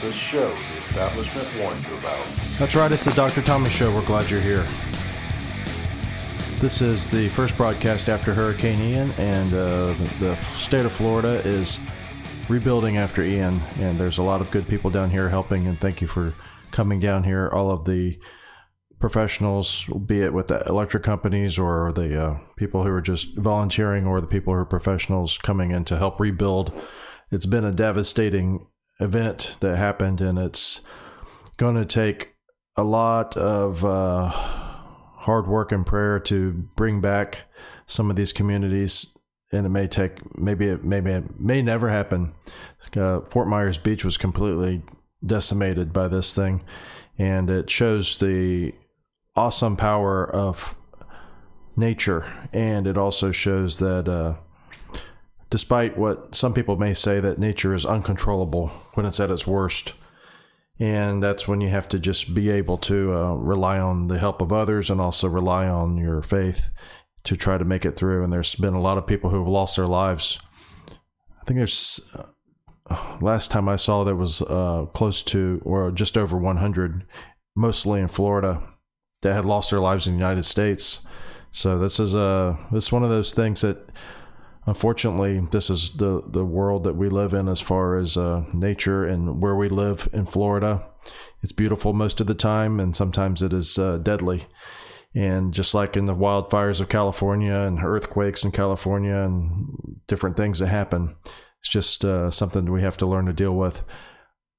this show the establishment warned you about. That's right, it's the Dr. Thomas Show. We're glad you're here. This is the first broadcast after Hurricane Ian, and uh, the state of Florida is rebuilding after Ian, and there's a lot of good people down here helping, and thank you for coming down here. All of the professionals, be it with the electric companies or the uh, people who are just volunteering or the people who are professionals coming in to help rebuild. It's been a devastating event that happened, and it's going to take a lot of uh, hard work and prayer to bring back some of these communities. And it may take, maybe it, maybe it may never happen. Uh, Fort Myers Beach was completely decimated by this thing, and it shows the awesome power of nature, and it also shows that uh, despite what some people may say, that nature is uncontrollable when it's at its worst. And that's when you have to just be able to uh, rely on the help of others and also rely on your faith to try to make it through. And there's been a lot of people who have lost their lives. I think there's, uh, last time I saw, there was uh, close to or just over 100, mostly in Florida that had lost their lives in the United States. So this is a this is one of those things that unfortunately this is the the world that we live in as far as uh, nature and where we live in Florida. It's beautiful most of the time, and sometimes it is uh, deadly. And just like in the wildfires of California and earthquakes in California and different things that happen, it's just uh, something we have to learn to deal with.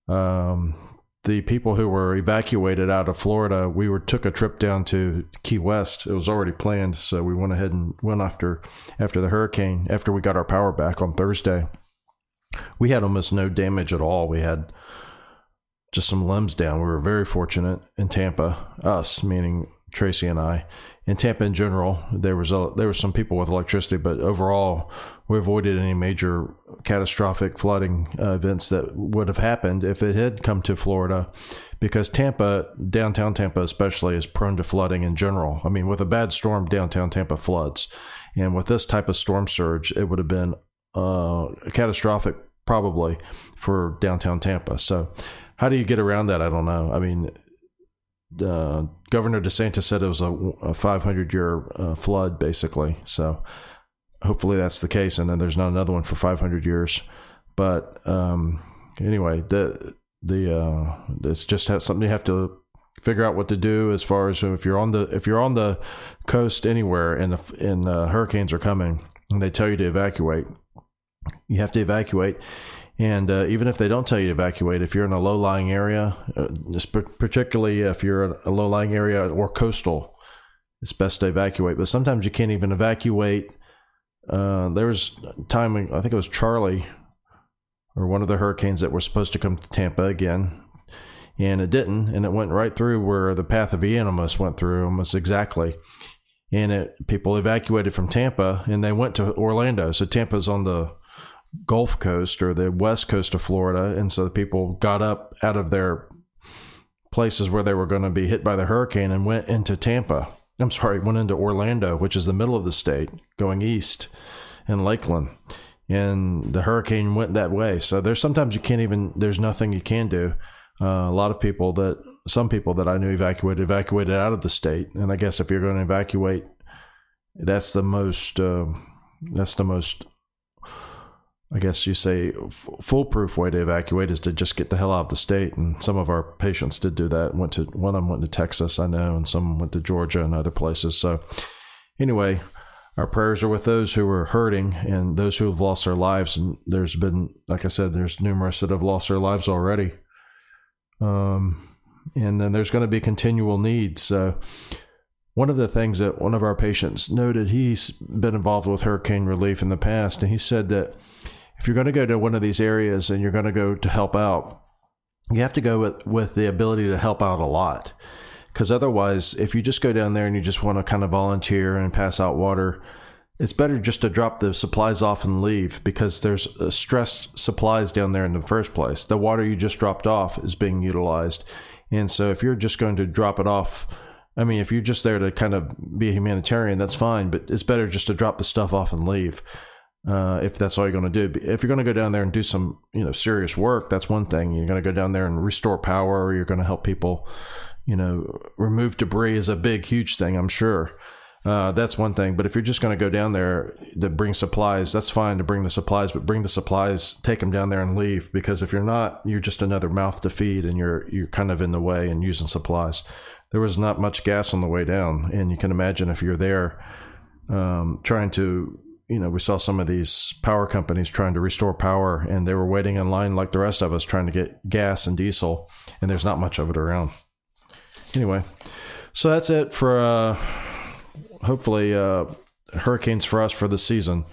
Um, the people who were evacuated out of Florida, we were took a trip down to Key West. It was already planned, so we went ahead and went after after the hurricane. After we got our power back on Thursday, we had almost no damage at all. We had just some limbs down. We were very fortunate in Tampa. Us, meaning Tracy and I, in Tampa in general, there was a, there were some people with electricity, but overall, we avoided any major catastrophic flooding uh, events that would have happened if it had come to Florida, because Tampa, downtown Tampa especially, is prone to flooding in general. I mean, with a bad storm, downtown Tampa floods, and with this type of storm surge, it would have been uh, catastrophic probably for downtown Tampa. So, how do you get around that? I don't know. I mean, uh, Governor DeSantis said it was a, a 500 year uh, flood, basically. So hopefully that's the case, and then there's not another one for 500 years. But um, anyway, the the uh, it's just something you have to figure out what to do as far as if you're on the if you're on the coast anywhere and the, and the hurricanes are coming and they tell you to evacuate, you have to evacuate and uh, even if they don't tell you to evacuate, if you're in a low lying area, uh, particularly if you're in a low lying area or coastal, it's best to evacuate. But sometimes you can't even evacuate. Uh, there was time, I think it was Charley or one of the hurricanes that were supposed to come to Tampa again, and it didn't. And it went right through where the path of Ian almost went through, almost exactly. And it, people evacuated from Tampa and they went to Orlando. So Tampa's on the Gulf Coast or the west coast of Florida. And so the people got up out of their places where they were going to be hit by the hurricane and went into Tampa. I'm sorry, went into Orlando, which is the middle of the state, going east, and Lakeland. And the hurricane went that way. So there's sometimes you can't even, there's nothing you can do. Uh, a lot of people that, some people that I knew evacuated, evacuated out of the state. And I guess if you're going to evacuate, that's the most, uh, that's the most I guess you say foolproof way to evacuate is to just get the hell out of the state. And some of our patients did do that. Went to one of them went to Texas, I know, and some went to Georgia and other places. So anyway, our prayers are with those who are hurting and those who have lost their lives. And there's been, like I said, there's numerous that have lost their lives already. Um, and then there's going to be continual needs. So one of the things that one of our patients noted, he's been involved with hurricane relief in the past, and he said that if you're going to go to one of these areas and you're going to go to help out, you have to go with, with the ability to help out a lot. Because otherwise, if you just go down there and you just want to kind of volunteer and pass out water, it's better just to drop the supplies off and leave because there's uh, stressed supplies down there in the first place. The water you just dropped off is being utilized. And so if you're just going to drop it off, I mean, if you're just there to kind of be a humanitarian, that's fine, but it's better just to drop the stuff off and leave Uh, if that's all you're going to do, if you're going to go down there and do some, you know, serious work, that's one thing. You're going to go down there and restore power, or you're going to help people, you know, remove debris is a big, huge thing. I'm sure. Uh, that's one thing. But if you're just going to go down there to bring supplies, that's fine to bring the supplies, but bring the supplies, take them down there and leave. Because if you're not, you're just another mouth to feed, and you're you're kind of in the way and using supplies. There was not much gas on the way down, and you can imagine if you're there um, trying to. You know, we saw some of these power companies trying to restore power, and they were waiting in line like the rest of us trying to get gas and diesel, and there's not much of it around. Anyway, so that's it for uh, hopefully uh, hurricanes for us for the season.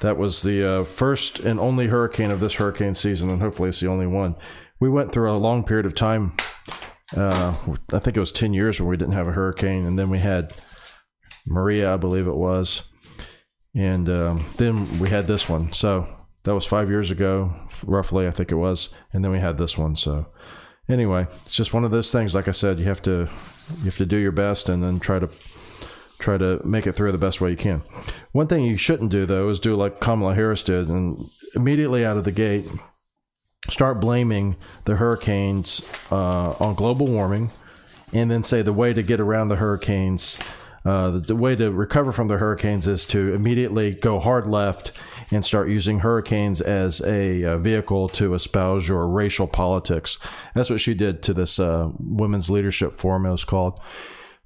That was the uh, first and only hurricane of this hurricane season, and hopefully it's the only one. We went through a long period of time. Uh, I think it was 10 years where we didn't have a hurricane, and then we had Maria, I believe it was. And um, then we had this one. So that was five years ago, roughly, I think it was. And then we had this one. So anyway, it's just one of those things. Like I said, you have to you have to do your best and then try to try to make it through the best way you can. One thing you shouldn't do though is do like Kamala Harris did and immediately out of the gate start blaming the hurricanes uh, on global warming, and then say the way to get around the hurricanes. Uh, the, the way to recover from the hurricanes is to immediately go hard left and start using hurricanes as a, a vehicle to espouse your racial politics. That's what she did to this uh, women's leadership forum. It was called.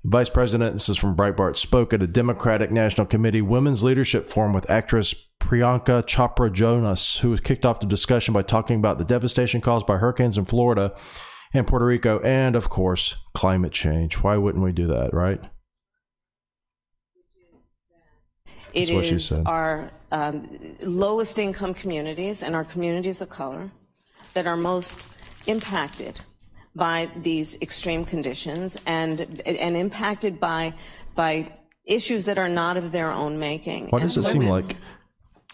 Vice President, this is from Breitbart, spoke at a Democratic National Committee Women's Leadership Forum with actress Priyanka Chopra Jonas, who was kicked off the discussion by talking about the devastation caused by hurricanes in Florida and Puerto Rico, and of course, climate change. Why wouldn't we do that, right? It is our um, lowest income communities and our communities of color that are most impacted by these extreme conditions and and impacted by by issues that are not of their own making. Why does and it so seem like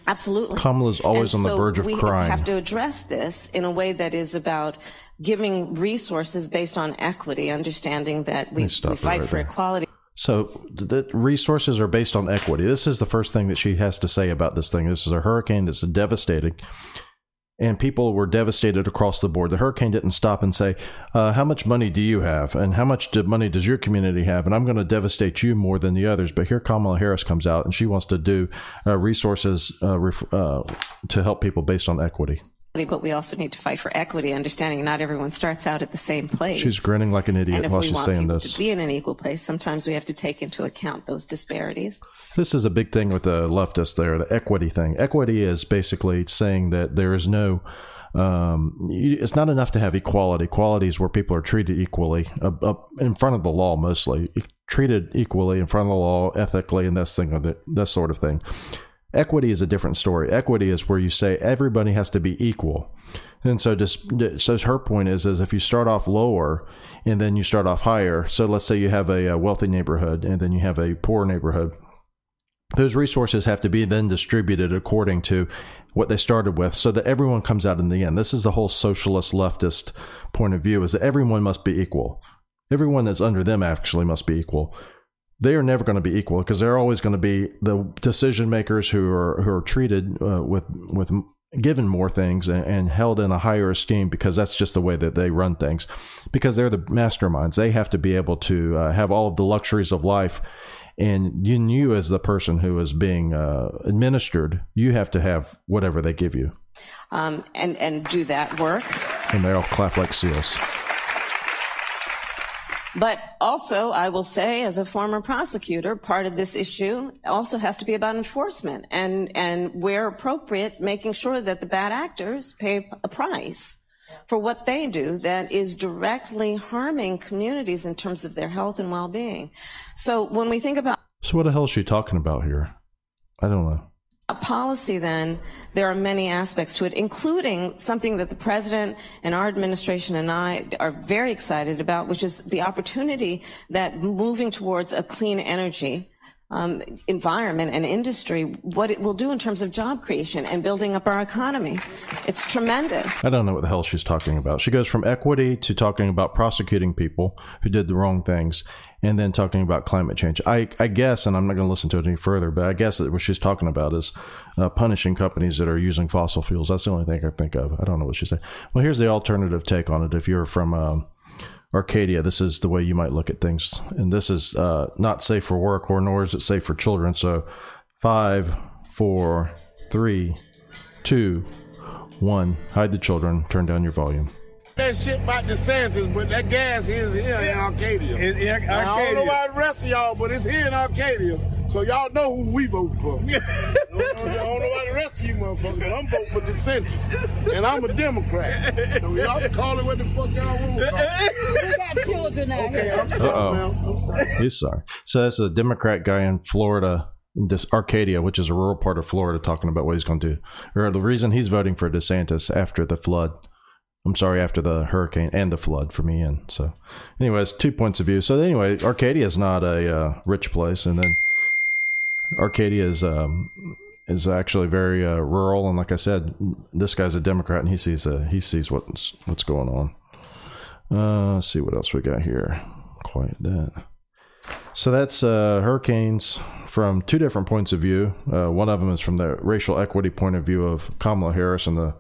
Absolutely. Kamala's always And on the verge of crying we have to address this in a way that is about giving resources based on equity, understanding that we, we fight right for there. equality. So the resources are based on equity. This is the first thing that she has to say about this thing. This is a hurricane that's devastating, and people were devastated across the board. The hurricane didn't stop and say, uh, "How much money do you have, and how much money does your community have?" And I'm going to devastate you more than the others. But here Kamala Harris comes out, and she wants to do uh, resources uh, ref- uh, to help people based on equity. But we also need to fight for equity, understanding not everyone starts out at the same place. She's grinning like an idiot while she's saying this. to be in an equal place, sometimes we have to take into account those disparities. This is a big thing with the leftists there, the equity thing. Equity is basically saying that there is no, um, it's not enough to have equality. Equality is where people are treated equally uh, uh, in front of the law, mostly treated equally in front of the law, ethically, and this thing of it, that sort of thing. Equity is a different story. Equity is where you say everybody has to be equal. And so, just, so her point is, is if you start off lower and then you start off higher. So let's say you have a, a wealthy neighborhood and then you have a poor neighborhood those resources have to be then distributed according to what they started with so that everyone comes out in the end this is the whole socialist leftist point of view is that everyone must be equal everyone that's under them actually must be equal they are never going to be equal because they're always going to be the decision makers who are who are treated uh, with with given more things and, and held in a higher esteem because that's just the way that they run things. Because they're the masterminds. They have to be able to uh, have all of the luxuries of life. And you, you as the person who is being uh, administered you have to have whatever they give you. Um, and, and do that work. and they all clap like seals But also, I will say, as a former prosecutor, part of this issue also has to be about enforcement and, and where appropriate, making sure that the bad actors pay a price for what they do that is directly harming communities in terms of their health and well-being. So when we think about so what the hell is she talking about here i don't know a policy, then, there are many aspects to it, including something that the president and our administration and I are very excited about, which is the opportunity that moving towards a clean energy um, environment and industry, what it will do in terms of job creation and building up our economy. It's tremendous. I don't know what the hell she's talking about. She goes from equity to talking about prosecuting people who did the wrong things and then talking about climate change. I, I guess, and I'm not going to listen to it any further, but I guess that what she's talking about is uh, punishing companies that are using fossil fuels. That's the only thing I think of. I don't know what she's saying. Well, here's the alternative take on it. If you're from, um, Arcadia, this is the way you might look at things. And this is uh, not safe for work, or nor is it safe for children. So, five, four, three, two, one. Hide the children. Turn down your volume that shit about DeSantis, but that gas is here in Arcadia. In, in Arcadia. Now, I don't know about the rest of y'all, but it's here in Arcadia. So y'all know who we vote for. I, don't know, I don't know about the rest of you motherfuckers, but I'm voting for DeSantis. And I'm a Democrat. So y'all can call it what the fuck y'all want. We got children out okay, here. I'm sorry, Uh-oh. I'm sorry. He's sorry. So that's a Democrat guy in Florida this Arcadia, which is a rural part of Florida, talking about what he's going to do, or the reason he's voting for DeSantis after the flood. I'm sorry, after the hurricane and the flood for me. And so, anyways, two points of view. So anyway, Arcadia is not a uh, rich place, and then Arcadia is um, is actually very uh, rural. And like I said, this guy's a Democrat, and he sees uh, he sees what's what's going on. Uh, let's see what else we got here. Quiet that. So that's uh, hurricanes from two different points of view. Uh, one of them is from the racial equity point of view of Kamala Harris and the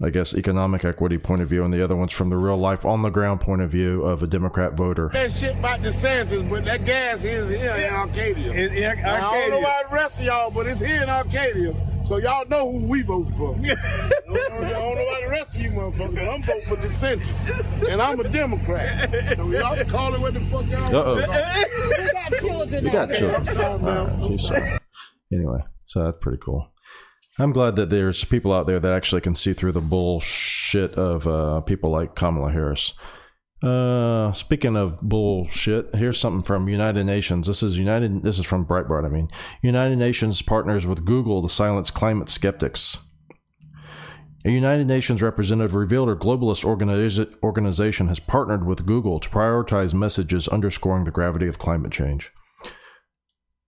I guess, economic equity point of view, and the other one's from the real life, on the ground point of view of a Democrat voter. That shit about DeSantis, but that gas is here in Arcadia. In, in Arcadia. Now, I don't know about the rest of y'all, but it's here in Arcadia. So y'all know who we vote for. I, don't, I don't know about the rest of you motherfuckers, but I'm voting for DeSantis. And I'm a Democrat. So y'all can call it what the fuck y'all Uh-oh. want. We got children. We got children. I'm sorry, man. Right, sorry. Anyway, so that's pretty cool. I'm glad that there's people out there that actually can see through the bullshit of uh, people like Kamala Harris. Uh, speaking of bullshit, here's something from United Nations. This is United. This is from Breitbart. I mean, United Nations partners with Google to silence climate skeptics. A United Nations representative revealed a globalist organiza- organization has partnered with Google to prioritize messages underscoring the gravity of climate change.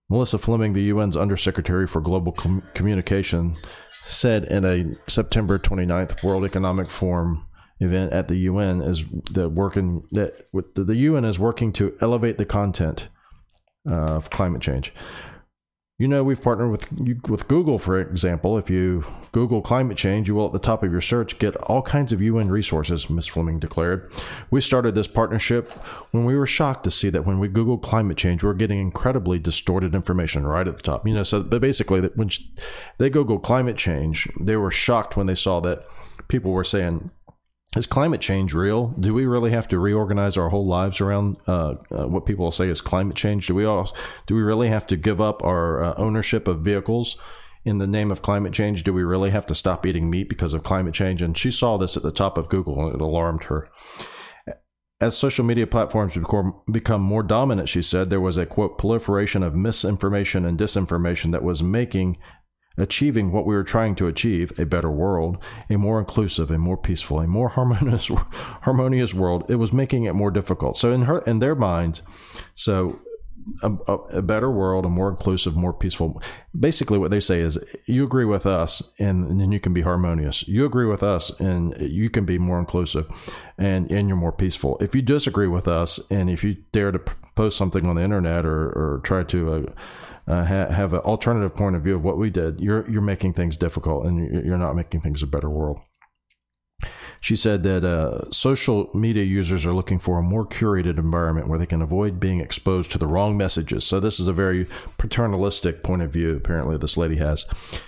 Melissa Fleming, the UN's Undersecretary for Global Com- Communication, said in a September 29th World Economic Forum event at the UN is that working that with the, the UN is working to elevate the content uh, of climate change. You know, we've partnered with with Google, for example. If you Google climate change, you will at the top of your search get all kinds of UN resources, Ms. Fleming declared. We started this partnership when we were shocked to see that when we Google climate change, we're getting incredibly distorted information right at the top. You know, so but basically, that when they Google climate change, they were shocked when they saw that people were saying is climate change real? Do we really have to reorganize our whole lives around uh, uh, what people say is climate change? Do we all do we really have to give up our uh, ownership of vehicles in the name of climate change? Do we really have to stop eating meat because of climate change? And she saw this at the top of Google, and it alarmed her. As social media platforms become more dominant, she said, there was a quote proliferation of misinformation and disinformation that was making achieving what we were trying to achieve a better world, a more inclusive, a more peaceful, a more harmonious, harmonious world. It was making it more difficult. So in her, in their minds, so a, a, better world, a more inclusive, more peaceful. Basically, what they say is, you agree with us, and, then you can be harmonious. You agree with us, and you can be more inclusive, and and you're more peaceful. If you disagree with us, and if you dare to post something on the internet or or try to uh, uh, ha- have an alternative point of view of what we did, you're you're making things difficult, and you're not making things a better world. She said that uh, social media users are looking for a more curated environment where they can avoid being exposed to the wrong messages. So this is a very paternalistic point of view. Apparently, this lady has.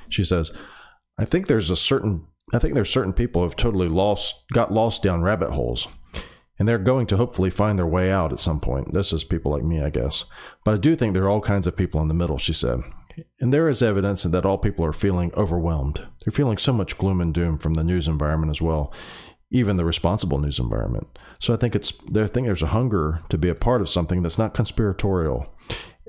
She says, "I think there's a certain." I think there's certain people who have totally lost, got lost down rabbit holes and they're going to hopefully find their way out at some point. This is people like me, I guess. But I do think there are all kinds of people in the middle, she said. And there is evidence that all people are feeling overwhelmed. They're feeling so much gloom and doom from the news environment as well, even the responsible news environment. So I think it's they think there's a hunger to be a part of something that's not conspiratorial,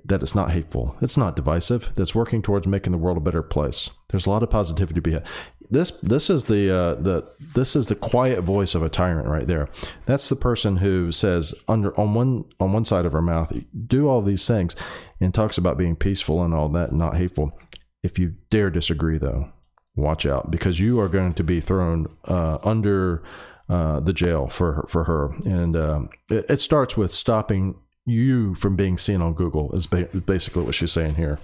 that it's not hateful, it's not divisive, that's working towards making the world a better place. There's a lot of positivity to be had. This this is the uh, the this is the quiet voice of a tyrant right there. That's the person who says under on one on one side of her mouth, do all these things, and talks about being peaceful and all that, and not hateful. If you dare disagree, though, watch out because you are going to be thrown uh, under uh, the jail for her, for her. And uh, it, it, starts with stopping you from being seen on Google. Is ba- basically what she's saying here.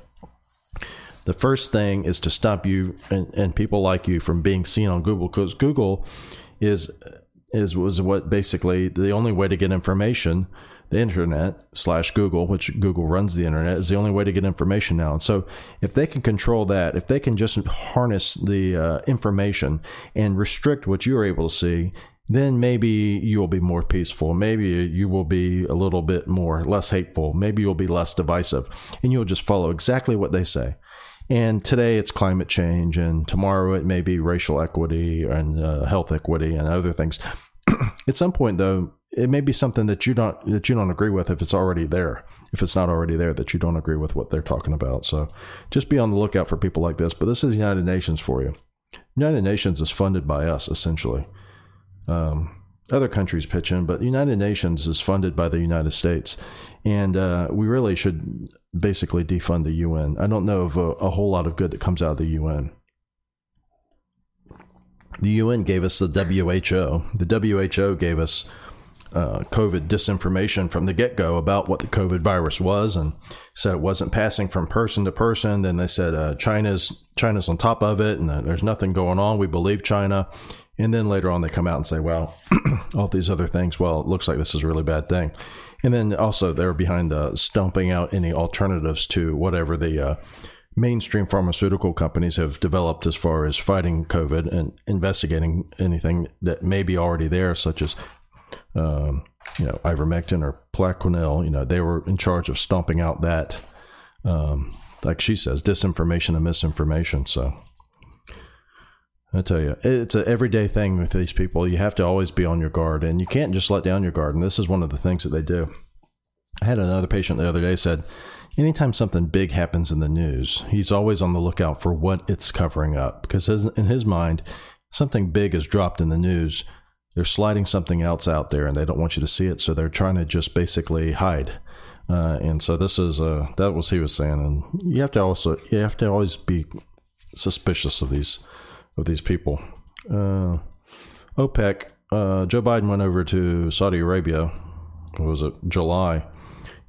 The first thing is to stop you and, and people like you from being seen on Google because Google is is was what basically the only way to get information the internet slash Google, which Google runs the internet, is the only way to get information now. And so, if they can control that, if they can just harness the uh, information and restrict what you're able to see, then maybe you will be more peaceful. Maybe you will be a little bit more less hateful. Maybe you'll be less divisive, and you'll just follow exactly what they say. And today it's climate change, and tomorrow it may be racial equity and uh, health equity and other things. At some point, though, it may be something that you don't that you don't agree with if it's already there. If it's not already there, that you don't agree with what they're talking about. So just be on the lookout for people like this. But this is United Nations for you. United Nations is funded by us essentially. Um, other countries pitch in, but the United Nations is funded by the United States, and uh, we really should basically defund the UN. I don't know of a, a whole lot of good that comes out of the UN the UN gave us the WHO. The WHO gave us uh, COVID disinformation from the get go about what the COVID virus was, and said it wasn't passing from person to person. Then they said uh, China's China's on top of it, and there's nothing going on. We believe China. And then later on, they come out and say, "Well, all these other things. Well, it looks like this is a really bad thing." And then also they're behind uh, stumping out any alternatives to whatever the uh, mainstream pharmaceutical companies have developed as far as fighting COVID and investigating anything that may be already there, such as um, you know, ivermectin or Plaquenil, you know, they were in charge of stomping out that, um, like she says, disinformation and misinformation. So I tell you, it's an everyday thing with these people. You have to always be on your guard, and you can't just let down your guard. And this is one of the things that they do. I had another patient the other day said, anytime something big happens in the news, he's always on the lookout for what it's covering up because in his mind, something big is dropped in the news they're sliding something else out there and they don't want you to see it, so they're trying to just basically hide. Uh, and so this is uh, that was he was saying, and you have to also you have to always be suspicious of these of these people. Uh, OPEC. Uh, Joe Biden went over to Saudi Arabia. What was it July?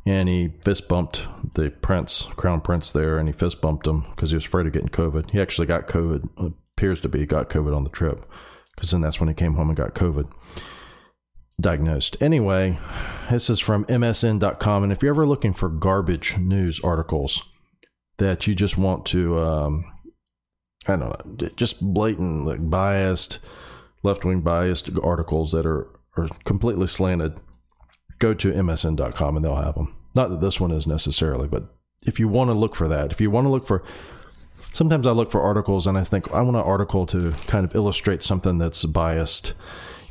And he fist bumped the prince, crown prince there, and he fist bumped him because he was afraid of getting COVID. He actually got COVID. Appears to be got COVID on the trip because then that's when he came home and got COVID diagnosed. Anyway, this is from MSN.com. And if you're ever looking for garbage news articles that you just want to, um, I don't know, just blatant, like biased, left wing biased articles that are, are completely slanted, go to MSN.com and they'll have them. Not that this one is necessarily, but if you want to look for that, if you want to look for sometimes I look for articles and I think I want an article to kind of illustrate something that's biased.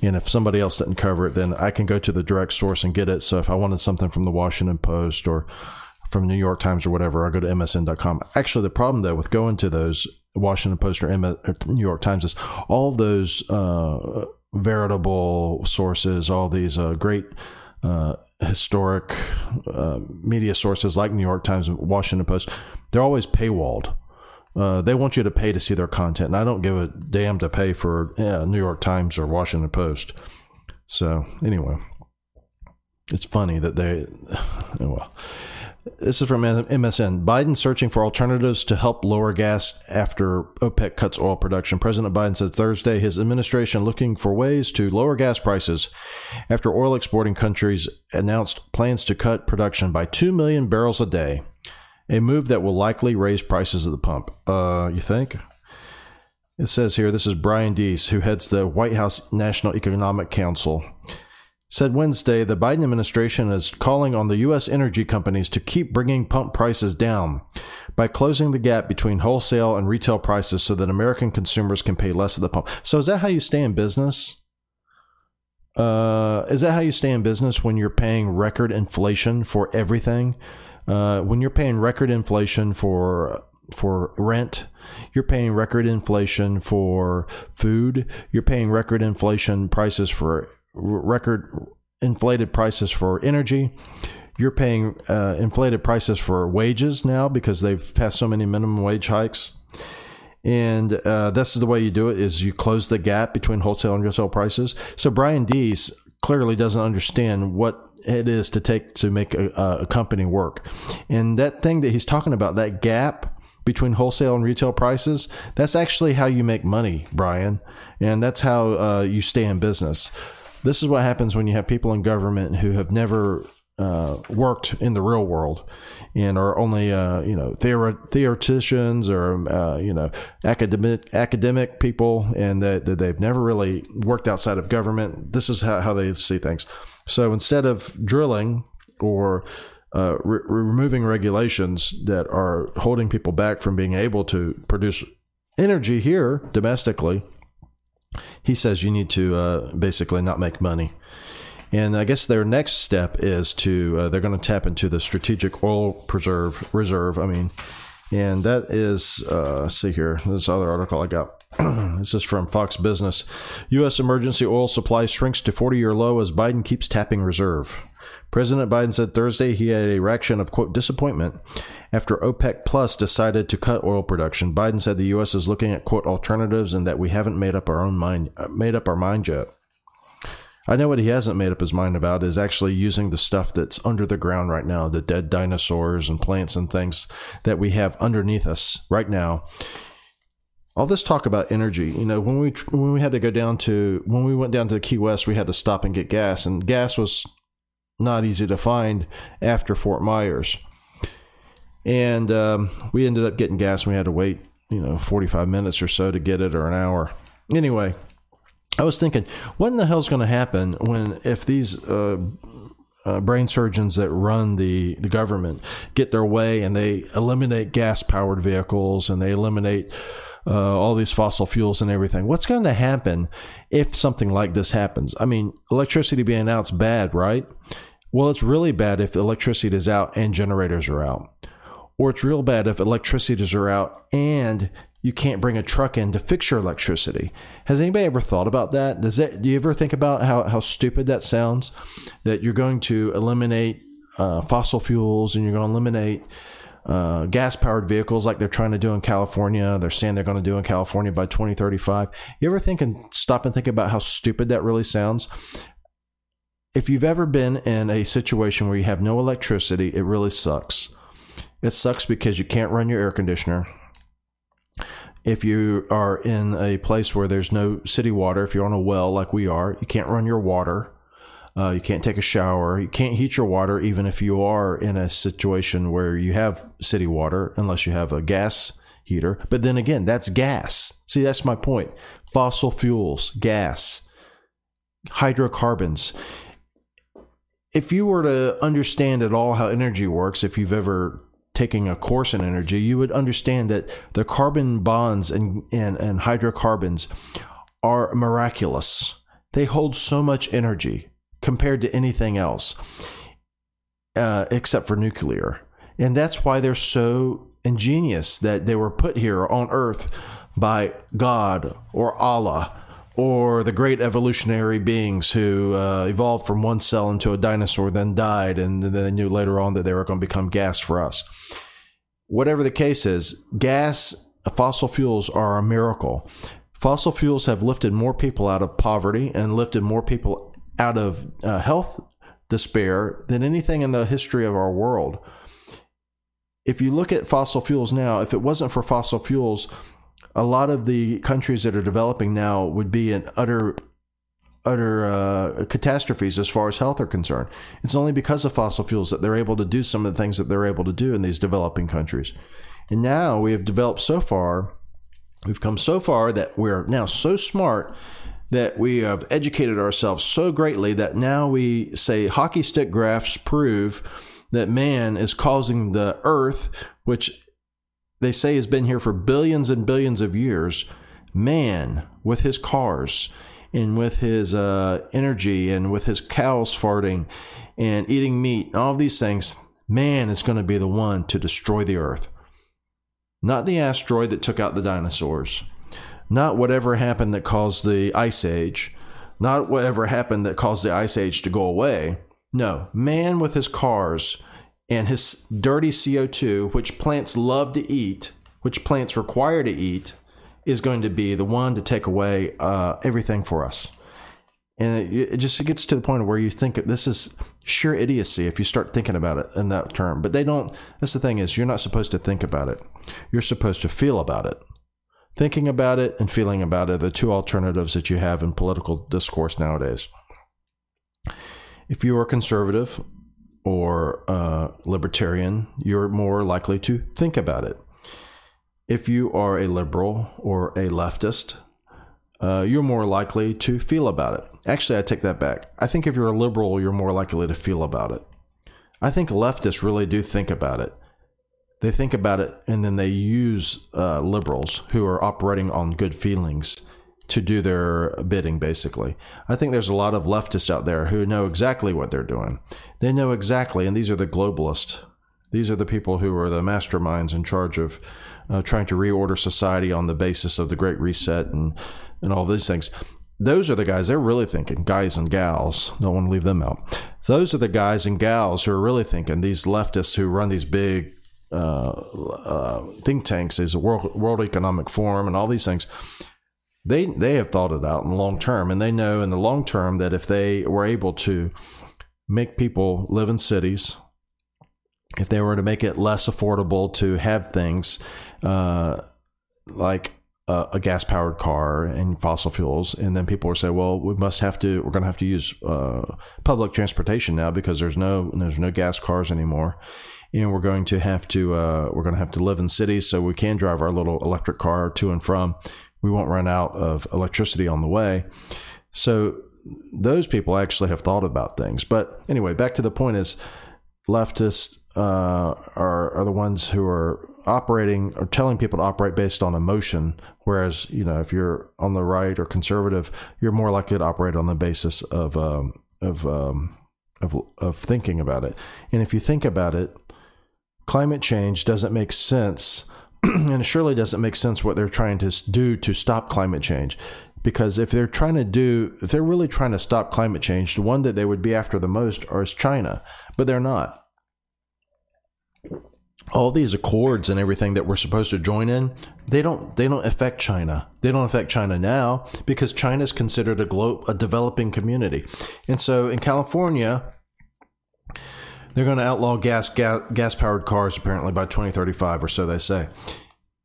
And if somebody else didn't cover it, then I can go to the direct source and get it. So if I wanted something from the Washington Post or from New York Times or whatever, I go to MSN.com. Actually, the problem though with going to those Washington Post or, MS, or New York Times is all those uh, veritable sources, all these uh, great uh, historic uh, media sources like New York Times and Washington Post, they're always paywalled. Uh, they want you to pay to see their content, and I don't give a damn to pay for yeah, New York Times or Washington Post. So anyway, it's funny that they well. This is from MSN. Biden searching for alternatives to help lower gas after OPEC cuts oil production. President Biden said Thursday his administration looking for ways to lower gas prices after oil exporting countries announced plans to cut production by 2 million barrels a day a move that will likely raise prices at the pump. Uh, you think? It says here, this is Brian Deese, who heads the White House National Economic Council, said Wednesday the Biden administration is calling on the U.S. energy companies to keep bringing pump prices down by closing the gap between wholesale and retail prices so that American consumers can pay less at the pump. So, is that how you stay in business? Uh, is that how you stay in business when you're paying record inflation for everything? Uh, when you're paying record inflation for for rent. You're paying record inflation for food. You're paying record inflation prices for record inflated prices for energy. You're paying uh, inflated prices for wages now because they've passed so many minimum wage hikes. And uh, this is the way you do it: is you close the gap between wholesale and retail prices. So Brian Deese clearly doesn't understand what it is to take to make a, a company work, and that thing that he's talking about, that gap between wholesale and retail prices, that's actually how you make money, Brian, and that's how uh, you stay in business. This is what happens when you have people in government who have never uh, worked in the real world and are only uh, you know theor- theoreticians or uh, you know academic academic people and that, that they've never really worked outside of government. This is how, how they see things. So instead of drilling or uh, re- removing regulations that are holding people back from being able to produce energy here domestically, he says you need to uh, basically not make money. And I guess their next step is to uh, they're going to tap into the strategic oil preserve reserve. I mean, and that is uh, see here this other article I got. this is from Fox Business. U.S. emergency oil supply shrinks to 40 year low as Biden keeps tapping reserve. President Biden said Thursday he had a reaction of quote disappointment after OPEC Plus decided to cut oil production. Biden said the U.S. is looking at quote alternatives and that we haven't made up our own mind uh, made up our mind yet. I know what he hasn't made up his mind about is actually using the stuff that's under the ground right now, the dead dinosaurs and plants and things that we have underneath us right now. All this talk about energy, you know, when we when we had to go down to when we went down to the Key West, we had to stop and get gas, and gas was not easy to find after Fort Myers, and um, we ended up getting gas, and we had to wait, you know, forty five minutes or so to get it, or an hour. Anyway, I was thinking, what in the hell's going to happen when if these uh, uh, brain surgeons that run the, the government get their way and they eliminate gas powered vehicles and they eliminate uh, all these fossil fuels and everything. What's going to happen if something like this happens? I mean, electricity being out's bad, right? Well, it's really bad if electricity is out and generators are out. Or it's real bad if electricities are out and you can't bring a truck in to fix your electricity. Has anybody ever thought about that? Does that do you ever think about how, how stupid that sounds? That you're going to eliminate uh, fossil fuels and you're going to eliminate uh, gas powered vehicles like they're trying to do in California. They're saying they're going to do in California by 2035. You ever think and stop and think about how stupid that really sounds? If you've ever been in a situation where you have no electricity, it really sucks. It sucks because you can't run your air conditioner if you are in a place where there's no city water, if you're on a well like we are, you can't run your water. Uh, you can't take a shower. You can't heat your water, even if you are in a situation where you have city water, unless you have a gas heater. But then again, that's gas. See, that's my point. Fossil fuels, gas, hydrocarbons. If you were to understand at all how energy works, if you've ever taking a course in energy, you would understand that the carbon bonds and, and, and hydrocarbons are miraculous. They hold so much energy compared to anything else, uh, except for nuclear. And that's why they're so ingenious that they were put here on Earth by God or Allah or the great evolutionary beings who uh, evolved from one cell into a dinosaur, then died, and then they knew later on that they were going to become gas for us. Whatever the case is, gas, fossil fuels are a miracle. Fossil fuels have lifted more people out of poverty and lifted more people out of uh, health despair than anything in the history of our world. If you look at fossil fuels now, if it wasn't for fossil fuels, a lot of the countries that are developing now would be in utter utter uh, catastrophes as far as health are concerned. It's only because of fossil fuels that they're able to do some of the things that they're able to do in these developing countries. And now we have developed so far, we've come so far that we're now so smart that we have educated ourselves so greatly that now we say hockey stick graphs prove that man is causing the earth, which they say has been here for billions and billions of years, man, with his cars and with his uh, energy and with his cows farting and eating meat, all of these things, man is going to be the one to destroy the earth. not the asteroid that took out the dinosaurs, not whatever happened that caused the ice age, not whatever happened that caused the ice age to go away. No, man with his cars and his dirty CO2, which plants love to eat, which plants require to eat, is going to be the one to take away uh, everything for us. And it, it just gets to the point where you think this is sheer idiocy if you start thinking about it in that term. But they don't. That's the thing is you're not supposed to think about it. You're supposed to feel about it. Thinking about it and feeling about it are the two alternatives that you have in political discourse nowadays. If you are conservative or uh, libertarian, you're more likely to think about it. If you are a liberal or a leftist, uh, you're more likely to feel about it. Actually, I take that back. I think if you're a liberal, you're more likely to feel about it. I think leftists really do think about it. They think about it and then they use uh, liberals who are operating on good feelings to do their bidding, basically. I think there's a lot of leftists out there who know exactly what they're doing. They know exactly, and these are the globalists. These are the people who are the masterminds in charge of uh, trying to reorder society on the basis of the Great Reset and, and all these things those are the guys they're really thinking guys and gals don't want to leave them out so those are the guys and gals who are really thinking these leftists who run these big uh, uh, think tanks these world, world economic forum and all these things they they have thought it out in the long term and they know in the long term that if they were able to make people live in cities if they were to make it less affordable to have things uh, like a, a gas powered car and fossil fuels, and then people would say, "Well, we must have to. We're going to have to use uh, public transportation now because there's no there's no gas cars anymore." and we're going to have to uh, we're going to have to live in cities so we can drive our little electric car to and from. We won't run out of electricity on the way. So those people actually have thought about things. But anyway, back to the point is leftists uh, are are the ones who are operating or telling people to operate based on emotion whereas you know if you're on the right or conservative you're more likely to operate on the basis of um, of, um, of of thinking about it and if you think about it climate change doesn't make sense and it surely doesn't make sense what they're trying to do to stop climate change. Because if they're trying to do if they're really trying to stop climate change the one that they would be after the most is china. But they're not. All these accords and everything that we're supposed to join in they don't they don't affect china. They don't affect china now because china is considered a globe a developing community. And so in california they're going to outlaw gas gas, gas powered cars apparently by 2035 or so they say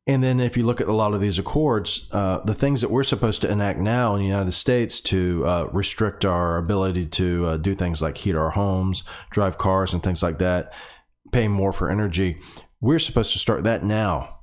and then if you look at a lot of these accords uh, the things that we're supposed to enact now in the united states to uh, restrict our ability to uh, do things like heat our homes drive cars and things like that pay more for energy. We're supposed to start that now.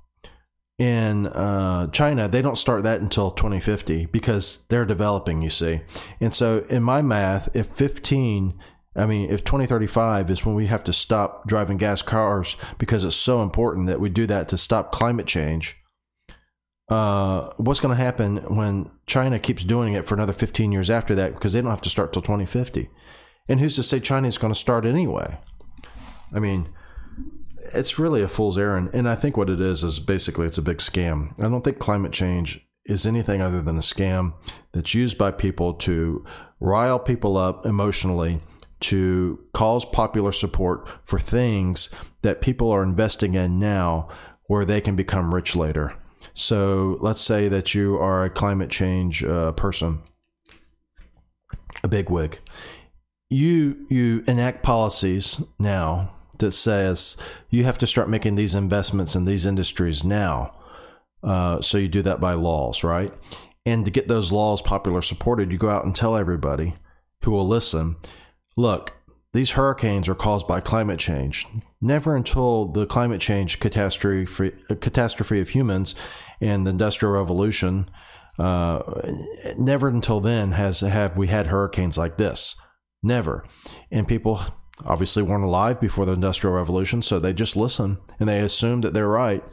In uh, China, they don't start that until 2050 because they're developing, you see. And so, in my math, if 15, I mean, if 2035 is when we have to stop driving gas cars because it's so important that we do that to stop climate change, uh, what's going to happen when China keeps doing it for another 15 years after that because they don't have to start till 2050? And who's to say China is going to start anyway? I mean, it's really a fool's errand. And I think what it is is basically it's a big scam. I don't think climate change is anything other than a scam that's used by people to rile people up emotionally, to cause popular support for things that people are investing in now where they can become rich later. So let's say that you are a climate change uh, person, a big wig. You you enact policies now that says you have to start making these investments in these industries now. Uh, so you do that by laws, right? And to get those laws popular supported, you go out and tell everybody who will listen look, these hurricanes are caused by climate change. Never until the climate change catastrophe, catastrophe of humans and the Industrial Revolution, uh, never until then has have we had hurricanes like this. Never. And people obviously weren't alive before the Industrial Revolution, so they just listen and they assume that they're right.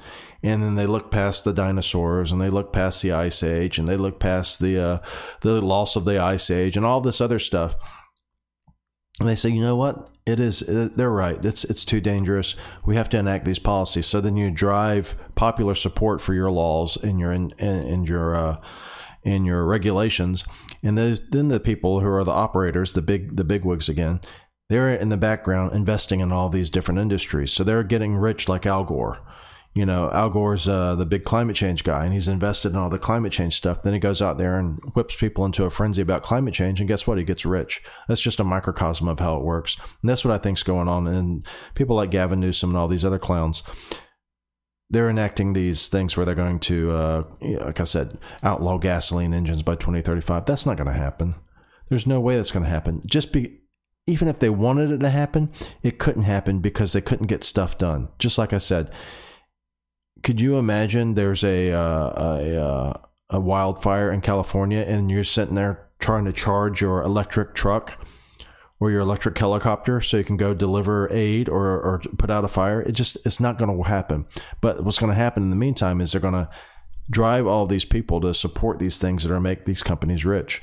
And then they look past the dinosaurs and they look past the Ice Age and they look past the uh, the loss of the Ice Age and all this other stuff. And they say, you know what? It is. They're right. It's it's too dangerous. We have to enact these policies. So then you drive popular support for your laws and your and, your uh, and your regulations, and those then the people who are the operators, the big the big wigs again, they're in the background investing in all these different industries. So they're getting rich like Al Gore you know, Al Gore's uh, the big climate change guy, and he's invested in all the climate change stuff. Then he goes out there and whips people into a frenzy about climate change, and guess what? He gets rich. That's just a microcosm of how it works, and that's what I think's going on. And people like Gavin Newsom and all these other clowns, they're enacting these things where they're going to, uh, like I said, outlaw gasoline engines by 2035. That's not going to happen. There's no way that's going to happen. Just be even if they wanted it to happen, it couldn't happen because they couldn't get stuff done. Just like I said, could you imagine there's a uh, a, uh, a wildfire in California and you're sitting there trying to charge your electric truck or your electric helicopter so you can go deliver aid or, or put out a fire? It just it's not going to happen. But what's going to happen in the meantime is they're going to drive all these people to support these things that are make these companies rich.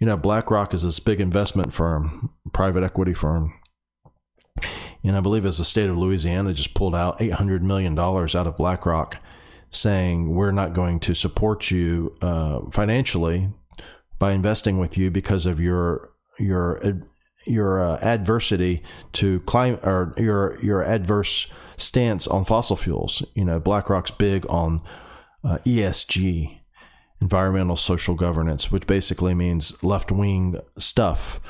You know, BlackRock is this big investment firm, private equity firm and I believe as the state of Louisiana just pulled out $800 million out of BlackRock, saying we're not going to support you uh, financially by investing with you because of your your your uh, adversity to climate or your your adverse stance on fossil fuels. You know, BlackRock's big on uh, ESG, environmental social governance, which basically means left wing stuff.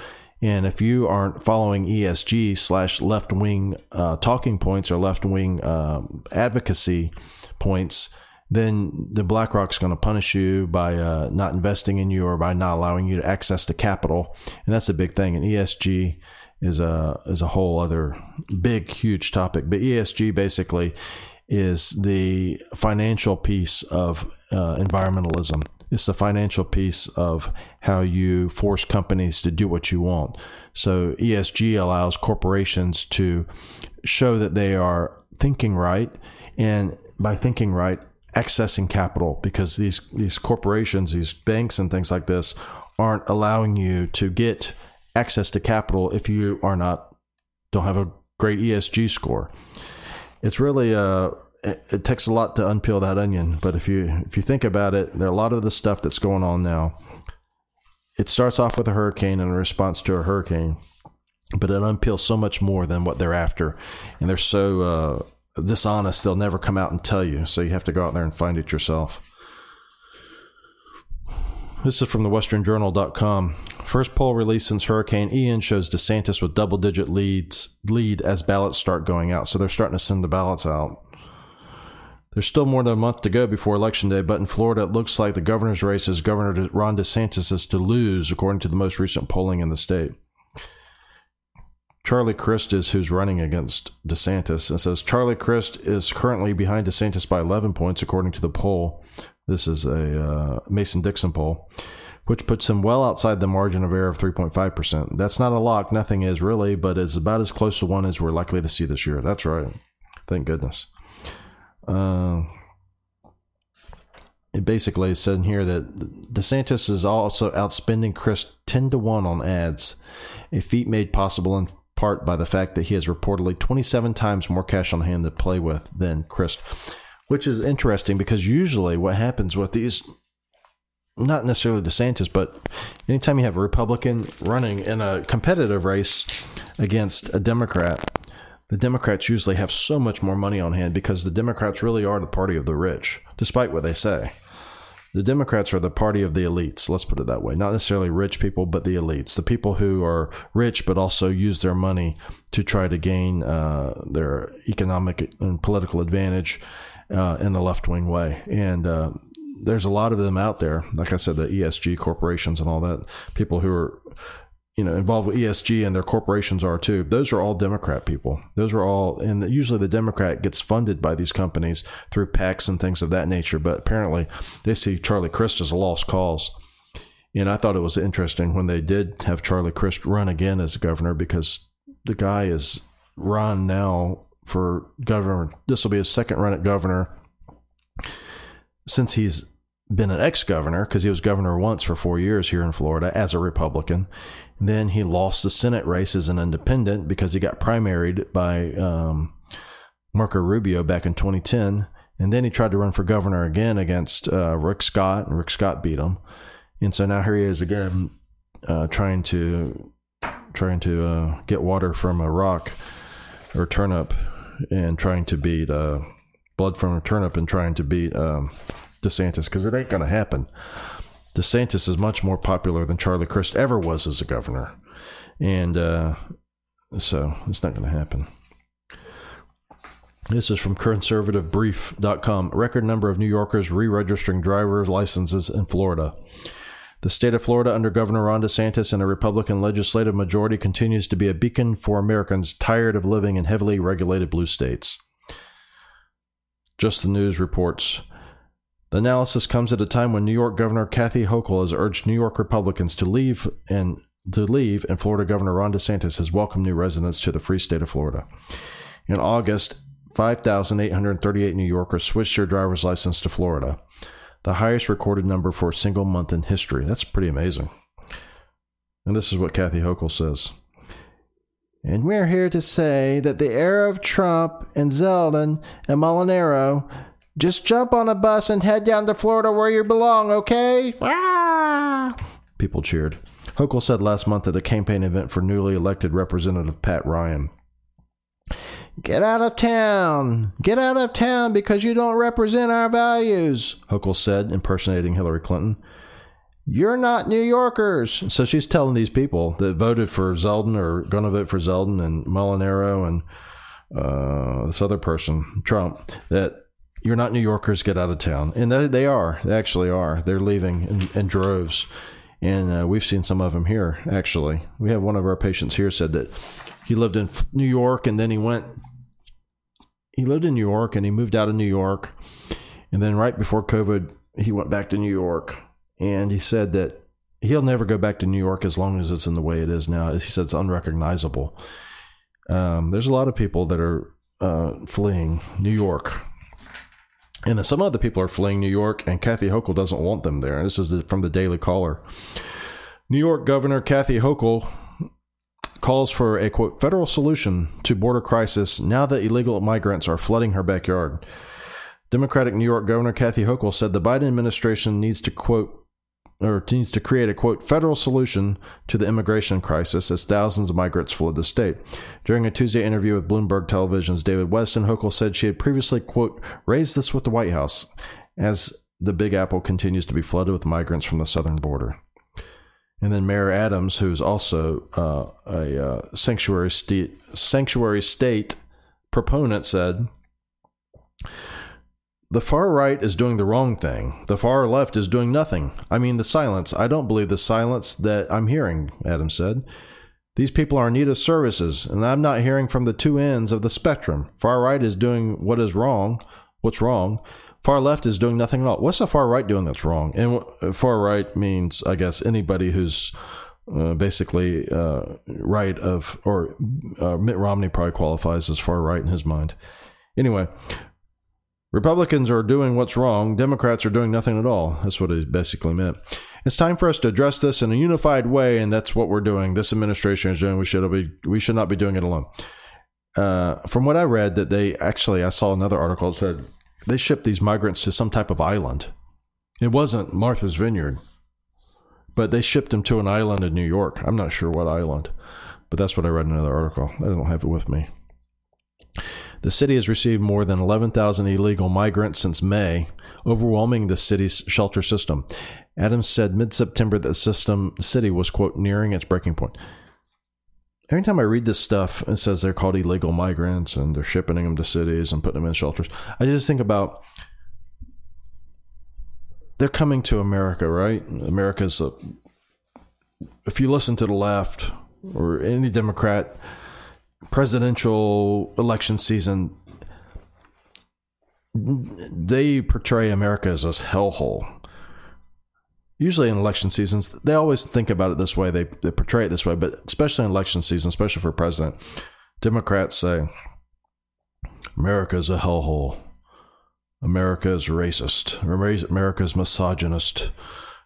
And if you aren't following ESG slash left wing uh, talking points or left wing uh, advocacy points, then the BlackRock's going to punish you by uh, not investing in you or by not allowing you to access to capital, and that's a big thing. And ESG is a is a whole other big huge topic. But ESG basically is the financial piece of uh, environmentalism. It's the financial piece of how you force companies to do what you want. So ESG allows corporations to show that they are thinking right, and by thinking right, accessing capital because these these corporations, these banks, and things like this aren't allowing you to get access to capital if you are not don't have a great ESG score. It's really a it, takes a lot to unpeel that onion. But if you if you think about it, there are a lot of the stuff that's going on now. It starts off with a hurricane and a response to a hurricane, but it unpeels so much more than what they're after, and they're so uh, dishonest they'll never come out and tell you. So you have to go out there and find it yourself. This is from the westernjournal.com. First poll released since Hurricane Ian shows DeSantis with double digit leads lead as ballots start going out. So they're starting to send the ballots out. There's still more than a month to go before Election Day, but in Florida, it looks like the governor's race is Governor Ron DeSantis is to lose, according to the most recent polling in the state. Charlie Crist is who's running against DeSantis. and says Charlie Crist is currently behind DeSantis by 11 points, according to the poll. This is a uh, Mason Dixon poll, which puts him well outside the margin of error of 3.5%. That's not a lock, nothing is really, but it's about as close to one as we're likely to see this year. That's right. Thank goodness. Uh, it basically said in here that DeSantis is also outspending Crist 10 to 1 on ads, a feat made possible in part by the fact that he has reportedly 27 times more cash on hand to play with than Crist, which is interesting because usually what happens with these, not necessarily DeSantis, but anytime you have a Republican running in a competitive race against a Democrat, the Democrats usually have so much more money on hand because the Democrats really are the party of the rich, despite what they say. The Democrats are the party of the elites, let's put it that way. Not necessarily rich people, but the elites. The people who are rich but also use their money to try to gain uh, their economic and political advantage uh, in a left wing way. And uh, there's a lot of them out there. Like I said, the ESG corporations and all that, people who are you know involved with ESG and their corporations are too. Those are all Democrat people. Those are all, and usually the Democrat gets funded by these companies through PACs and things of that nature. But apparently, they see Charlie Crist as a lost cause. And I thought it was interesting when they did have Charlie Crist run again as governor because the guy is run now for governor. This will be his second run at governor since he's been an ex governor because he was governor once for four years here in Florida as a Republican. Then he lost the Senate race as an independent because he got primaried by um, Marco Rubio back in 2010. And then he tried to run for governor again against uh, Rick Scott, and Rick Scott beat him. And so now here he is again, uh, trying to trying to uh, get water from a rock or turnip, and trying to beat uh, blood from a turnip, and trying to beat um, DeSantis because it ain't going to happen. DeSantis is much more popular than Charlie Crist ever was as a governor, and uh, so it's not going to happen. This is from conservativebrief.com. Record number of New Yorkers re registering driver's licenses in Florida. The state of Florida, under Governor Ron DeSantis and a Republican legislative majority, continues to be a beacon for Americans tired of living in heavily regulated blue states. Just the News reports. The analysis comes at a time when New York Governor Kathy Hochul has urged New York Republicans to leave and to leave, and Florida Governor Ron DeSantis has welcomed new residents to the free state of Florida. In August, 5,838 New Yorkers switched their driver's license to Florida, the highest recorded number for a single month in history. That's pretty amazing. And this is what Kathy Hochul says. And we're here to say that the era of Trump and Zeldin and Molinaro just jump on a bus and head down to Florida where you belong, okay? Ah! People cheered. Hochul said last month at a campaign event for newly elected Representative Pat Ryan. Get out of town! Get out of town because you don't represent our values, Hochul said, impersonating Hillary Clinton. You're not New Yorkers. So she's telling these people that voted for Zeldin or going to vote for Zeldin and Molinaro and uh, this other person, Trump, that you're not New Yorkers, get out of town. And they, they are. They actually are. They're leaving in, in droves. And uh, we've seen some of them here, actually. We have one of our patients here said that he lived in New York and then he went he lived in New York and he moved out of New York. And then right before COVID, he went back to New York. And he said that he'll never go back to New York as long as it's in the way it is now. He said it's unrecognizable. Um, there's a lot of people that are uh, fleeing New York. And some other people are fleeing New York, and Kathy Hochul doesn't want them there. And this is from the Daily Caller. New York Governor Kathy Hochul calls for a quote federal solution to border crisis now that illegal migrants are flooding her backyard. Democratic New York Governor Kathy Hochul said the Biden administration needs to quote or needs to create a quote federal solution to the immigration crisis as thousands of migrants flood the state. During a Tuesday interview with Bloomberg Television's David Westin, Hochul said she had previously quote raised this with the White House as the Big Apple continues to be flooded with migrants from the southern border. And then Mayor Adams, who's also uh, a uh, sanctuary state sanctuary state proponent, said the far right is doing the wrong thing. The far left is doing nothing. I mean, the silence. I don't believe the silence that I'm hearing, Adams said. These people are in need of services, and I'm not hearing from the two ends of the spectrum. Far right is doing what is wrong, what's wrong, Far left is doing nothing at all. What's the far right doing that's wrong? And far right means, I guess, anybody who's uh, basically uh, right of, or uh, Mitt Romney probably qualifies as far right in his mind. Anyway, Republicans are doing what's wrong. Democrats are doing nothing at all. That's what it basically meant. It's time for us to address this in a unified way, and that's what we're doing. This administration is doing. We should be. We should not be doing it alone. Uh, from what I read, that they actually, I saw another article that said they shipped these migrants to some type of island. It wasn't Martha's Vineyard, but they shipped them to an island in New York. I'm not sure what island, but that's what I read in another article. I don't have it with me. The city has received more than 11,000 illegal migrants since May, overwhelming the city's shelter system. Adams said mid September that the system city was quote nearing its breaking point every time I read this stuff, it says they're called illegal migrants and they're shipping them to cities and putting them in shelters. I just think about they're coming to America, right? America's a, if you listen to the left or any Democrat presidential election season, they portray America as this hellhole usually in election seasons, they always think about it this way. They, they portray it this way, but especially in election season, especially for president, Democrats say America is a hellhole. America is racist. America is misogynist.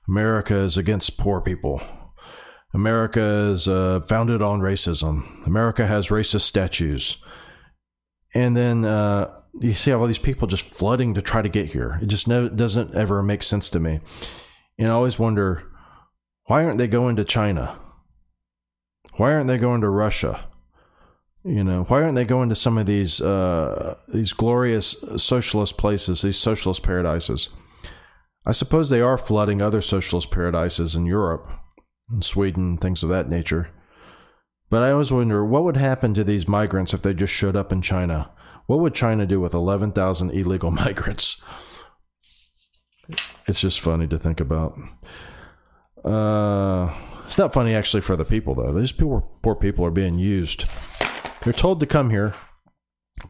America is against poor people. America is uh, founded on racism. America has racist statues. And then uh, you see all these people just flooding to try to get here. It just doesn't ever make sense to me. And I always wonder why aren't they going to China? Why aren't they going to Russia? You know, why aren't they going to some of these uh, these glorious socialist places, these socialist paradises? I suppose they are flooding other socialist paradises in Europe, in Sweden, things of that nature. But I always wonder what would happen to these migrants if they just showed up in China. What would China do with 11,000 illegal migrants? It's just funny to think about. Uh, it's not funny actually for the people though. These poor poor people are being used they're told to come here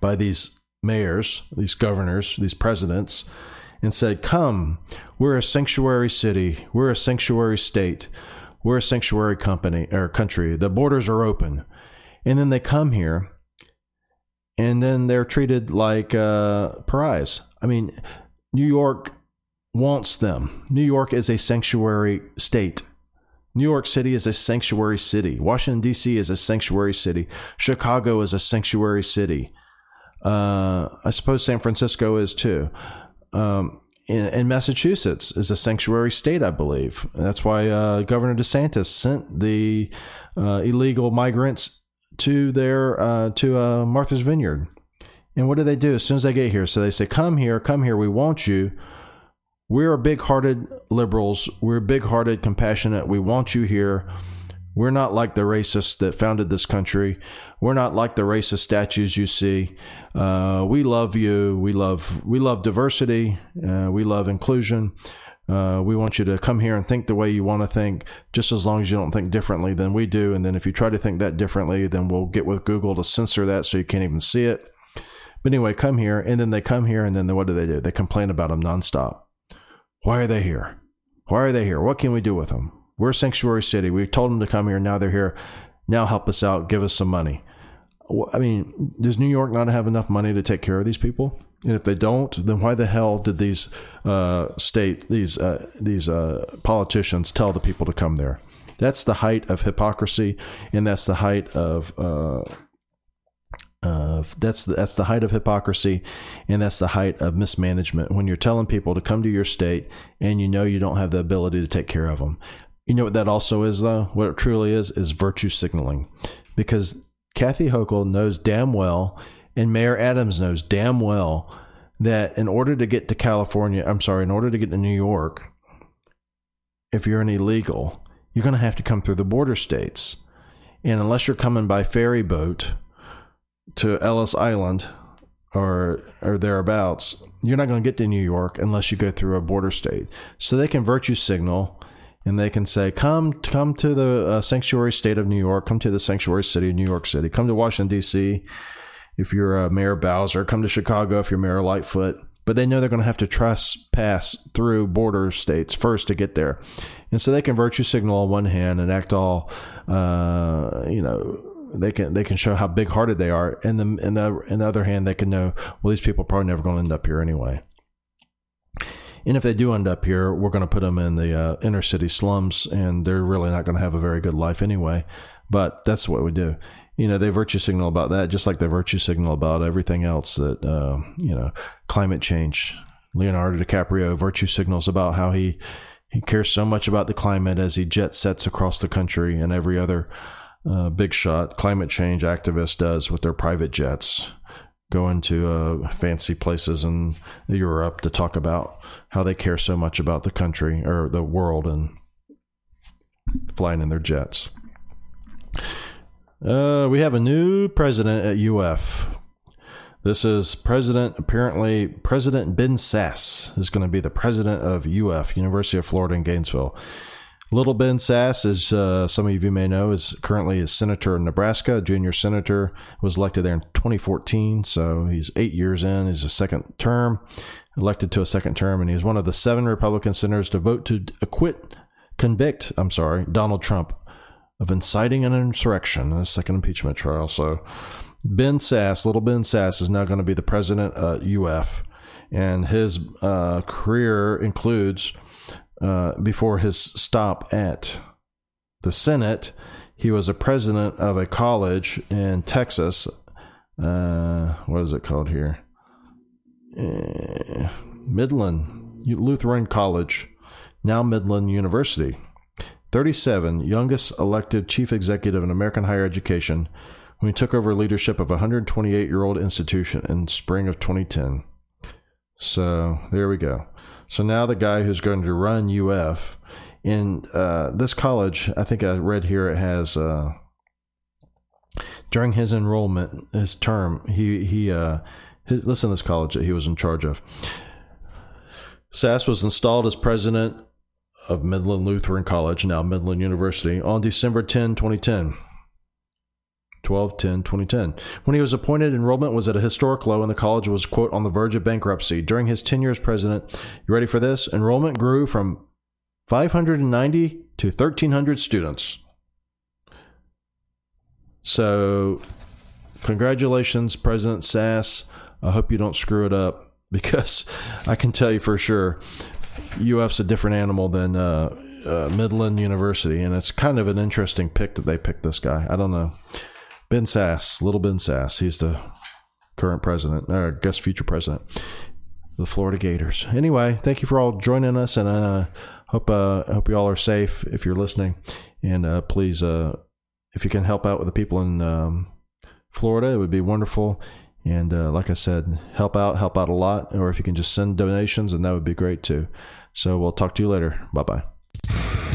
by these mayors, these governors, these presidents, and said, Come, we're a sanctuary city, we're a sanctuary state, we're a sanctuary company or country. The borders are open. And then they come here and then they're treated like uh, pariahs. I mean, New York wants them. New York is a sanctuary state. New York City is a sanctuary city. Washington, D.C. is a sanctuary city. Chicago is a sanctuary city. Uh, I suppose San Francisco is too. Um, and, Massachusetts is a sanctuary state, I believe. That's why uh, Governor DeSantis sent the uh, illegal migrants to their uh, to uh, Martha's Vineyard. And what do they do as soon as they get here? So they say, "Come here, come here. We want you." We're big hearted liberals. We're big hearted, compassionate. We want you here. We're not like the racists that founded this country. We're not like the racist statues you see. Uh, we love you. We love we love diversity. Uh, we love inclusion. Uh, we want you to come here and think the way you want to think, just as long as you don't think differently than we do. And then if you try to think that differently, then we'll get with Google to censor that so you can't even see it. But anyway, come here, and then they come here, and then what do they do? They complain about them nonstop. Why are they here? Why are they here? What can we do with them? We're Sanctuary City. We told them to come here. Now they're here. Now help us out. Give us some money. I mean, does New York not have enough money to take care of these people? And if they don't, then why the hell did these uh, state these uh, these uh, politicians tell the people to come there? That's the height of hypocrisy, and that's the height of uh, that's the, that's the height of hypocrisy, and that's the height of mismanagement. When you're telling people to come to your state and you know you don't have the ability to take care of them, you know what that also is, though. What it truly is is virtue signaling, because Kathy Hochul knows damn well, and Mayor Adams knows damn well that in order to get to California, I'm sorry, in order to get to New York, if you're an illegal, you're going to have to come through the border states, and unless you're coming by ferry boat to Ellis Island or or thereabouts, you're not going to get to New York unless you go through a border state. So they can virtue signal and they can say, "Come, come to the uh, sanctuary state of New York. Come to the sanctuary city of New York City. Come to Washington D.C. If you're uh, Mayor Bowser, come to Chicago if you're Mayor Lightfoot." But they know they're going to have to trespass through border states first to get there, and so they can virtue signal on one hand and act all, uh, you know, they can they can show how big hearted they are, and the and the on the other hand, they can know well these people are probably never going to end up here anyway. And if they do end up here, we're going to put them in the uh, inner city slums, and they're really not going to have a very good life anyway. But that's what we do. You know, they virtue signal about that, just like they virtue signal about everything else that uh, you know, climate change. Leonardo DiCaprio virtue signals about how he he cares so much about the climate as he jet sets across the country and every other uh, big shot climate change activist does with their private jets going to uh, fancy places in Europe to talk about how they care so much about the country or the world and flying in their jets. Uh, we have a new president at UF. This is President, apparently, President Ben Sasse is going to be the president of UF, University of Florida in Gainesville. Little Ben Sasse, as uh, some of you may know, is currently a senator in Nebraska, junior senator, was elected there in 2014. So he's eight years in. He's a second term, elected to a second term, and he's one of the seven Republican senators to vote to acquit, convict, I'm sorry, Donald Trump of inciting an insurrection in a second impeachment trial. So Ben Sasse, little Ben Sasse, is now going to be the president at UF. and his uh, career includes uh, before his stop at the Senate, he was a president of a college in Texas. Uh, what is it called here? Uh, Midland Lutheran College, now Midland University. 37, youngest elected chief executive in American higher education when he took over leadership of a 128 year old institution in spring of 2010. So there we go. So now the guy who's going to run UF in uh, this college, I think I read here it has uh, during his enrollment, his term, he he uh, his, listen to this college that he was in charge of. Sasse was installed as president of Midland Lutheran College, now Midland University, on December 10, 2010. 12 10 2010 when he was appointed enrollment was at a historic low and the college was quote on the verge of bankruptcy. During his tenure as president you ready for this? Enrollment grew from 590 to 1300 students. So congratulations president Sasse. I hope you don't screw it up because i can tell you for sure uf's a different animal than uh, uh, midland university and it's kind of an interesting pick that they picked this guy. I don't know Ben Sasse, little Ben Sasse. He's the current president, or I guess future president of the Florida Gators. Anyway, thank you for all joining us, and uh, hope uh, hope you all are safe if you're listening. And uh, please, uh, if you can help out with the people in um, Florida, it would be wonderful. And uh, like I said, help out, help out a lot. Or if you can just send donations, and that would be great too. So we'll talk to you later. Bye bye.